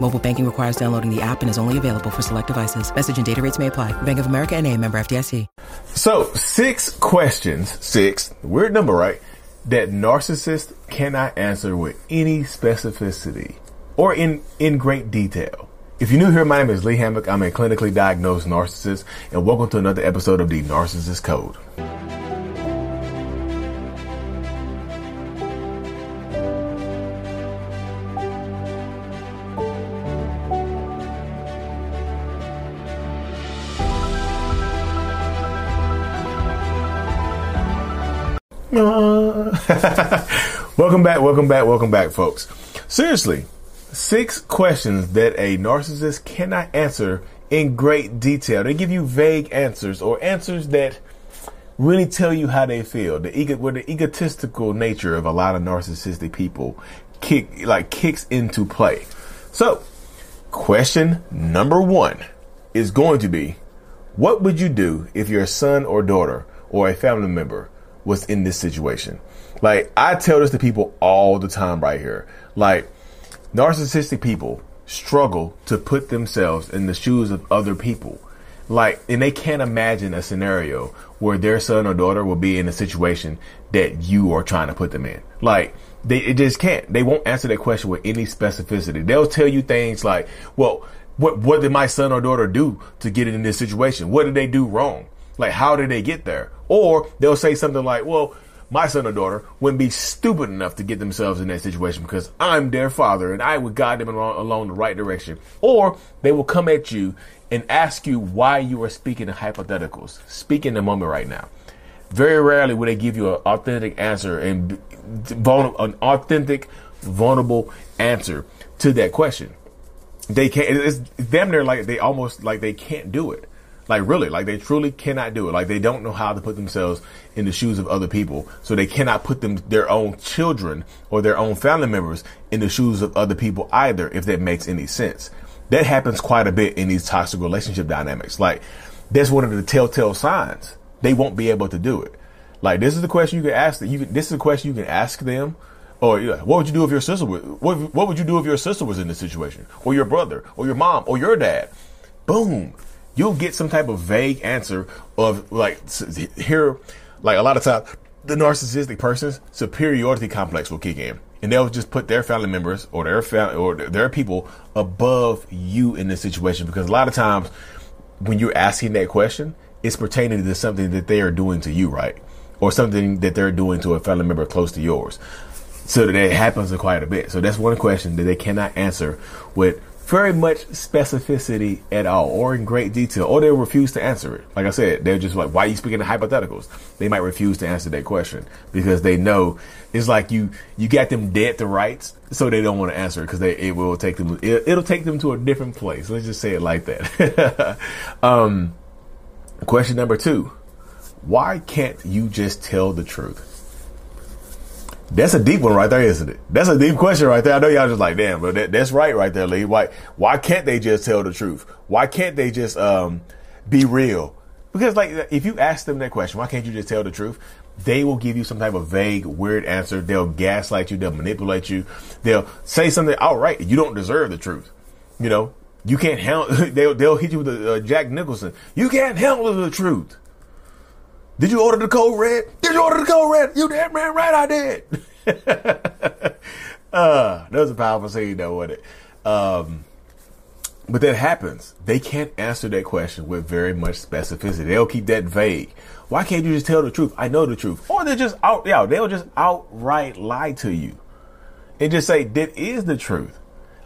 Mobile banking requires downloading the app and is only available for select devices. Message and data rates may apply. Bank of America and a member FDIC. So, six questions, six, weird number, right? That narcissists cannot answer with any specificity or in, in great detail. If you're new here, my name is Lee Hammock. I'm a clinically diagnosed narcissist, and welcome to another episode of the Narcissist Code. Welcome back, welcome back, welcome back, folks. Seriously, six questions that a narcissist cannot answer in great detail. They give you vague answers or answers that really tell you how they feel. The ego, where the egotistical nature of a lot of narcissistic people kick, like kicks into play. So, question number one is going to be, what would you do if your son or daughter or a family member was in this situation. Like I tell this to people all the time right here. Like narcissistic people struggle to put themselves in the shoes of other people. Like, and they can't imagine a scenario where their son or daughter will be in a situation that you are trying to put them in. Like, they it just can't. They won't answer that question with any specificity. They'll tell you things like, well, what what did my son or daughter do to get in this situation? What did they do wrong? Like, how did they get there? Or they'll say something like, well, my son or daughter wouldn't be stupid enough to get themselves in that situation because I'm their father and I would guide them along, along the right direction. Or they will come at you and ask you why you are speaking in hypotheticals. Speak in the moment right now. Very rarely will they give you an authentic answer and an authentic, vulnerable answer to that question. They can't. It's damn near like they almost like they can't do it. Like really, like they truly cannot do it. Like they don't know how to put themselves in the shoes of other people. So they cannot put them, their own children or their own family members in the shoes of other people either, if that makes any sense. That happens quite a bit in these toxic relationship dynamics. Like that's one of the telltale signs. They won't be able to do it. Like this is the question you can ask. That You can, this is a question you can ask them. Or what would you do if your sister was, what, what would you do if your sister was in this situation? Or your brother, or your mom, or your dad? Boom you'll get some type of vague answer of like here, like a lot of times the narcissistic person's superiority complex will kick in and they'll just put their family members or their family or their people above you in this situation because a lot of times when you're asking that question, it's pertaining to something that they are doing to you, right? Or something that they're doing to a family member close to yours. So that it happens quite a bit. So that's one question that they cannot answer with very much specificity at all or in great detail, or they'll refuse to answer it. Like I said, they're just like, why are you speaking in hypotheticals? They might refuse to answer that question because they know it's like you, you got them dead to rights. So they don't want to answer it because they, it will take them, it, will take them to a different place. Let's just say it like that. um, question number two. Why can't you just tell the truth? That's a deep one right there, isn't it? That's a deep question right there. I know y'all just like, damn, but that, that's right right there, Lee. Why, why can't they just tell the truth? Why can't they just, um, be real? Because like, if you ask them that question, why can't you just tell the truth? They will give you some type of vague, weird answer. They'll gaslight you. They'll manipulate you. They'll say something outright. You don't deserve the truth. You know, you can't handle, they'll, they'll hit you with a Jack Nicholson. You can't handle the truth. Did you order the code red? Did you order the code red? You damn man right I did. uh, that was a powerful scene though, wasn't it? Um, but that happens. They can't answer that question with very much specificity. They'll keep that vague. Why can't you just tell the truth? I know the truth. Or they just out, yeah, they'll just outright lie to you and just say, that is the truth.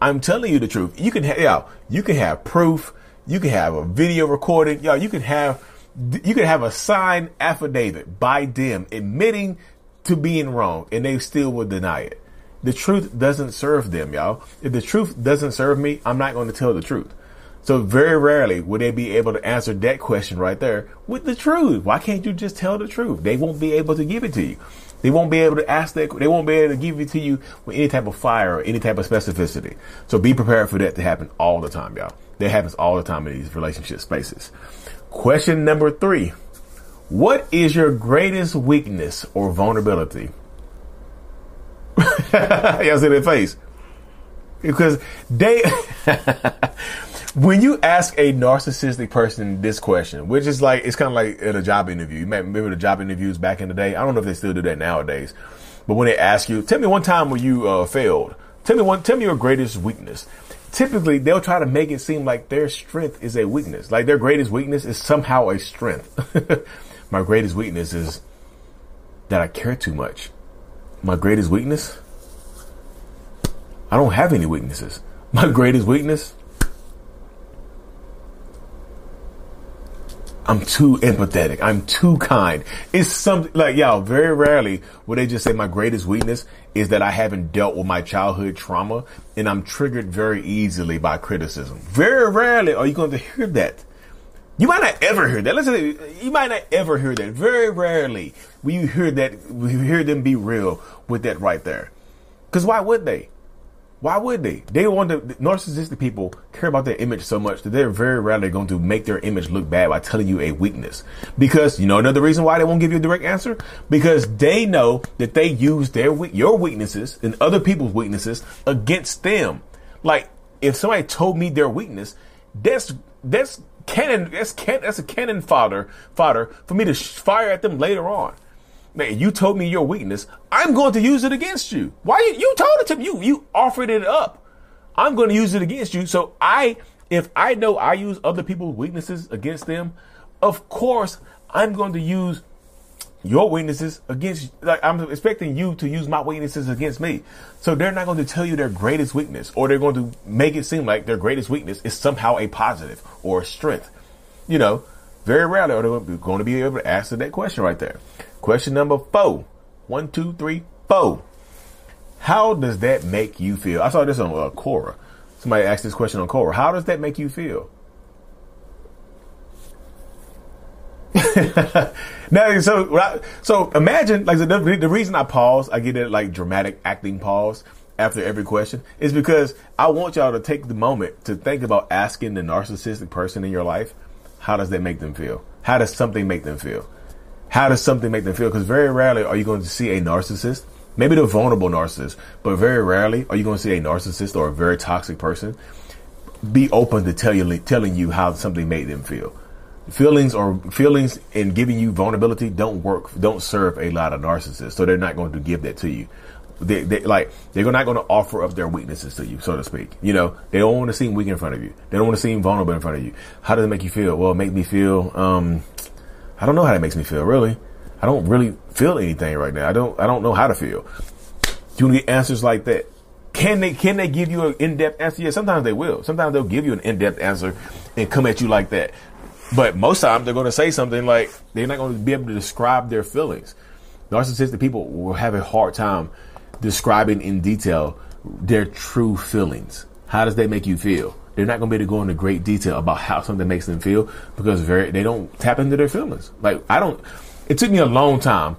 I'm telling you the truth. You can have, yeah, you can have proof. You can have a video recording. Yeah, you can have, you can have a signed affidavit by them admitting to being wrong and they still will deny it. The truth doesn't serve them, y'all. If the truth doesn't serve me, I'm not going to tell the truth. So very rarely would they be able to answer that question right there with the truth. Why can't you just tell the truth? They won't be able to give it to you. They won't be able to ask that. They won't be able to give it to you with any type of fire or any type of specificity. So be prepared for that to happen all the time, y'all. That happens all the time in these relationship spaces. Question number three. What is your greatest weakness or vulnerability? Y'all see their face. Because they, when you ask a narcissistic person this question, which is like, it's kind of like at a job interview. You remember the job interviews back in the day? I don't know if they still do that nowadays. But when they ask you, tell me one time when you uh, failed. Tell me one, tell me your greatest weakness. Typically, they'll try to make it seem like their strength is a weakness. Like their greatest weakness is somehow a strength. My greatest weakness is that I care too much. My greatest weakness? I don't have any weaknesses. My greatest weakness? I'm too empathetic. I'm too kind. It's something like, y'all, very rarely will they just say my greatest weakness is that I haven't dealt with my childhood trauma and I'm triggered very easily by criticism. Very rarely are you going to hear that. You might not ever hear that. Listen, you might not ever hear that. Very rarely will you hear that, will you hear them be real with that right there. Cause why would they? Why would they? They want to, narcissistic people care about their image so much that they're very rarely going to make their image look bad by telling you a weakness. Because, you know, another reason why they won't give you a direct answer? Because they know that they use their, your weaknesses and other people's weaknesses against them. Like, if somebody told me their weakness, that's, that's cannon, that's can, that's a cannon fodder, fodder for me to fire at them later on. Man, you told me your weakness. I'm going to use it against you. Why you, you told it to me? You, you offered it up. I'm going to use it against you. So I, if I know I use other people's weaknesses against them, of course I'm going to use your weaknesses against like I'm expecting you to use my weaknesses against me. So they're not going to tell you their greatest weakness or they're going to make it seem like their greatest weakness is somehow a positive or a strength. You know, very rarely are they going to be able to answer that question right there. Question number four. One, two, three, four. How does that make you feel? I saw this on uh, Quora. Somebody asked this question on Quora. How does that make you feel? now, so so imagine like the, the reason I pause, I get it like dramatic acting pause after every question is because I want y'all to take the moment to think about asking the narcissistic person in your life, how does that make them feel? How does something make them feel? How does something make them feel? Because very rarely are you going to see a narcissist, maybe the vulnerable narcissist, but very rarely are you going to see a narcissist or a very toxic person be open to tell you, telling you how something made them feel feelings or feelings and giving you vulnerability don't work, don't serve a lot of narcissists. So they're not going to give that to you. They, they like they're not going to offer up their weaknesses to you, so to speak. You know, they don't want to seem weak in front of you. They don't want to seem vulnerable in front of you. How does it make you feel? Well, it make me feel. Um, I don't know how that makes me feel. Really, I don't really feel anything right now. I don't. I don't know how to feel. Do you want to get answers like that? Can they can they give you an in depth answer? Yeah, sometimes they will. Sometimes they'll give you an in depth answer and come at you like that. But most times they're going to say something like they're not going to be able to describe their feelings. Narcissistic people will have a hard time describing in detail their true feelings. How does that make you feel? They're not going to be able to go into great detail about how something makes them feel because very they don't tap into their feelings. Like I don't. It took me a long time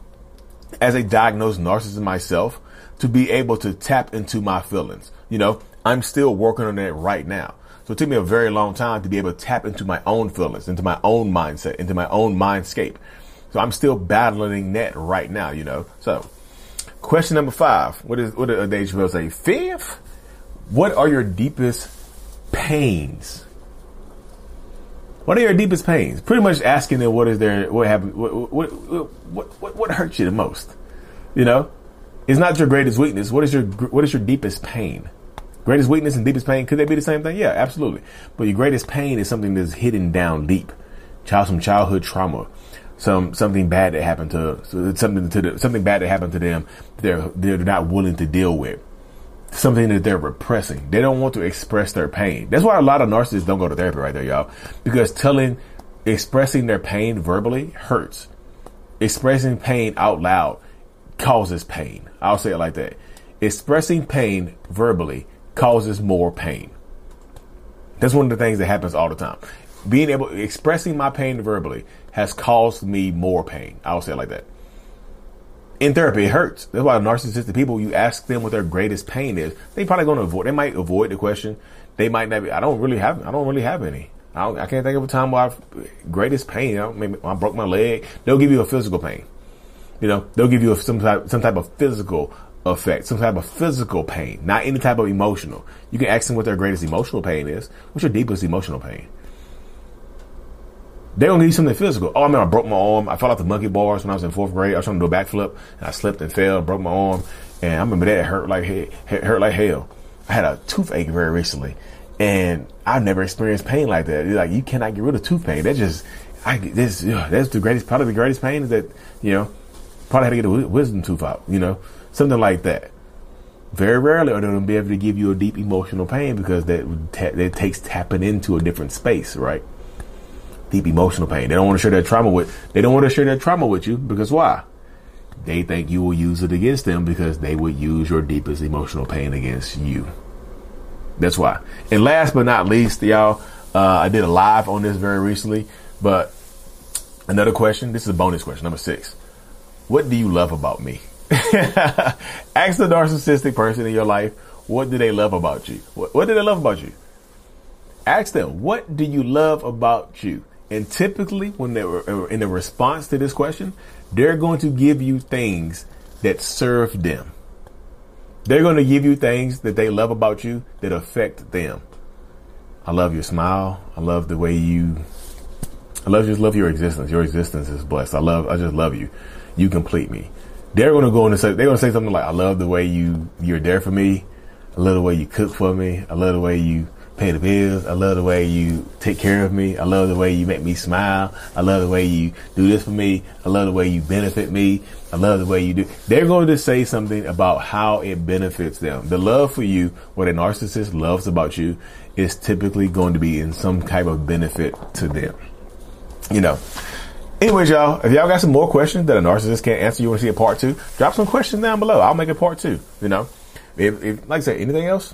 as a diagnosed narcissist myself to be able to tap into my feelings. You know, I'm still working on that right now. So it took me a very long time to be able to tap into my own feelings, into my own mindset, into my own mindscape. So I'm still battling that right now, you know. So question number five. What is what did Dave Chappelle say? Fifth, what are your deepest pains? What are your deepest pains? Pretty much asking them what is their what happened what what what what, what hurts you the most? You know? It's not your greatest weakness. What is your what is your deepest pain? Greatest weakness and deepest pain, could they be the same thing? Yeah, absolutely. But your greatest pain is something that's hidden down deep. Child, some childhood trauma. some something bad that happened to something to the, something bad that happened to them. They're they're not willing to deal with something that they're repressing. They don't want to express their pain. That's why a lot of narcissists don't go to therapy right there, y'all. Because telling, expressing their pain verbally hurts. Expressing pain out loud causes pain. I'll say it like that. Expressing pain verbally causes more pain. That's one of the things that happens all the time. Being able, expressing my pain verbally has caused me more pain. I'll say it like that in therapy, it hurts. That's why narcissistic people, you ask them what their greatest pain is, they probably going to avoid. They might avoid the question. They might not. Be, I don't really have. I don't really have any. I, I can't think of a time where I've greatest pain. Know, maybe I broke my leg. They'll give you a physical pain. You know, they'll give you a, some type some type of physical effect, some type of physical pain, not any type of emotional. You can ask them what their greatest emotional pain is. What's your deepest emotional pain? They don't need something physical. Oh, I mean, I broke my arm. I fell off the monkey bars when I was in fourth grade. I was trying to do a backflip, and I slipped and fell, broke my arm, and I remember that hurt like hurt like hell. I had a toothache very recently, and I've never experienced pain like that. Like you cannot get rid of tooth pain. That just, I this ugh, that's the greatest, probably the greatest pain is that you know, probably had to get a wisdom tooth out. You know, something like that. Very rarely are they going to be able to give you a deep emotional pain because that that takes tapping into a different space, right? Deep emotional pain. They don't want to share their trauma with. They don't want to share their trauma with you because why? They think you will use it against them because they would use your deepest emotional pain against you. That's why. And last but not least, y'all, uh, I did a live on this very recently. But another question. This is a bonus question, number six. What do you love about me? Ask the narcissistic person in your life. What do they love about you? What, what do they love about you? Ask them, what do you love about you? And typically, when they were uh, in the response to this question, they're going to give you things that serve them. They're going to give you things that they love about you that affect them. I love your smile. I love the way you. I love just love your existence. Your existence is blessed. I love. I just love you. You complete me. They're going to go and say. They're going to say something like, "I love the way you. You're there for me. I love the way you cook for me. I love the way you pay the bills. I love the way you take care of me. I love the way you make me smile. I love the way you do this for me. I love the way you benefit me. I love the way you do. They're going to say something about how it benefits them. The love for you, what a narcissist loves about you, is typically going to be in some type of benefit to them. You know. Anyways, y'all, if y'all got some more questions that a narcissist can't answer, you want to see a part two, drop some questions down below. I'll make a part two. You know, if, if like I said, anything else,